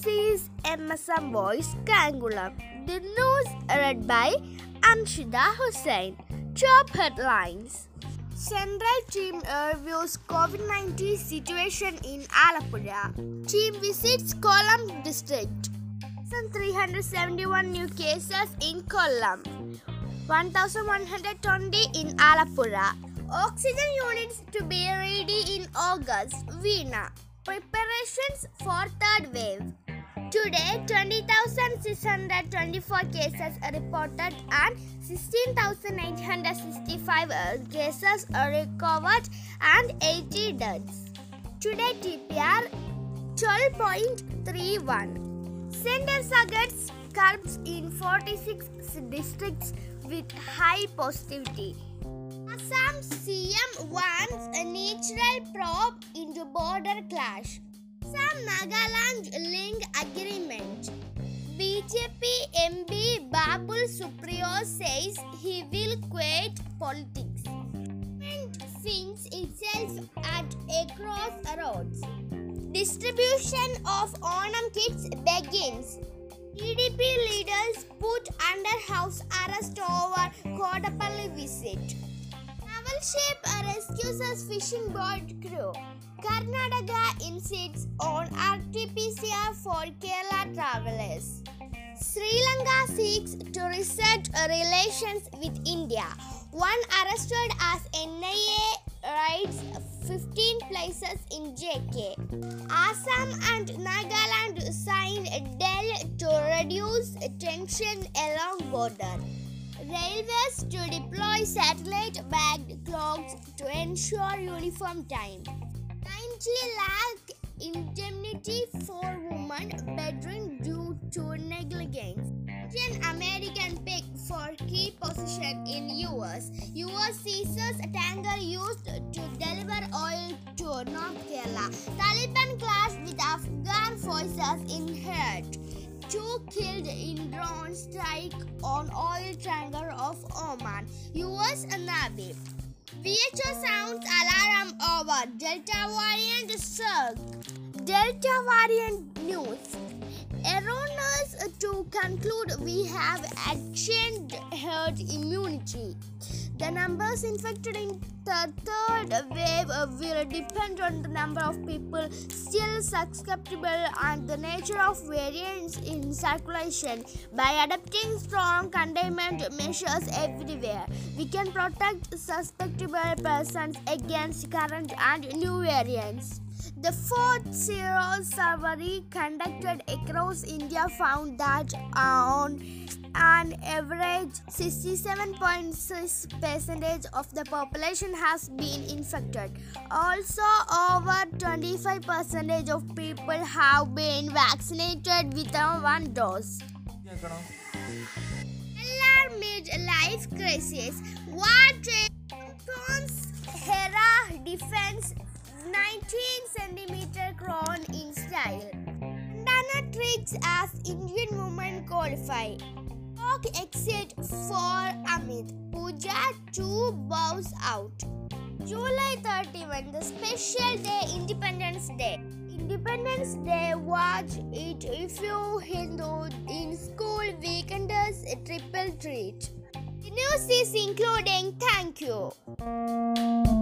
MSM Boys, Kangulam. The news read by Anshida Hussain. Top headlines. Central team reviews COVID 19 situation in Alappuzha. Team visits Kollam district. 371 new cases in Kollam. 1120 in Alappuzha. Oxygen units to be ready in August. Veena. Preparations for third wave. Today, 20,624 cases are reported and 16,865 uh, cases are recovered and 80 deaths. Today, TPR 12.31. Center targets curbs in 46 districts with high positivity. Assam CM wants a natural probe into border clash. Assam Nagaland link agreement. BJP MB Babul Supriyo says he will quit politics. And finds itself at a crossroads. Distribution of Onam kits begins. TDP leaders put under house arrest over Kondapalli visit. Naval ship rescues fishing boat crew. Karnataka insists on RT-PCR for Kerala travelers. Sri Lanka seeks to reset relations with India. One arrested as NIA raids 15 places in JK. Assam and Nagaland sign a deal to reduce tension along border. Railways to deploy satellite bagged clocks to ensure uniform time. 90 lakh indemnity for woman bedridden due to negligence. Indian American pick for key position in US. US seizes tanker used to deliver oil to North Korea. Taliban clash with Afghan forces in Herat. Two killed in drone strike on oil tanker of Oman. US Navy. WHO sounds alarm over Delta variant surge. Delta variant news. Erroneous uh, to conclude we have achieved herd immunity. The numbers infected in the third wave uh, will depend on the number of people still susceptible and the nature of variants in circulation. By adopting strong containment measures everywhere, we can protect susceptible persons against current and new variants. The fourth sero survey conducted across India found that on an average 67.6% of the population has been infected. Also, over 25% of people have been vaccinated with one dose. Mid life crisis. What Tones Hera defense Tricks as Indian women qualify. Talk exit for Amit. Puja 2 bows out. July 31, the special day, Independence Day. Independence Day, watch it if you Hindu in school weekenders a triple treat. The news is including thank you.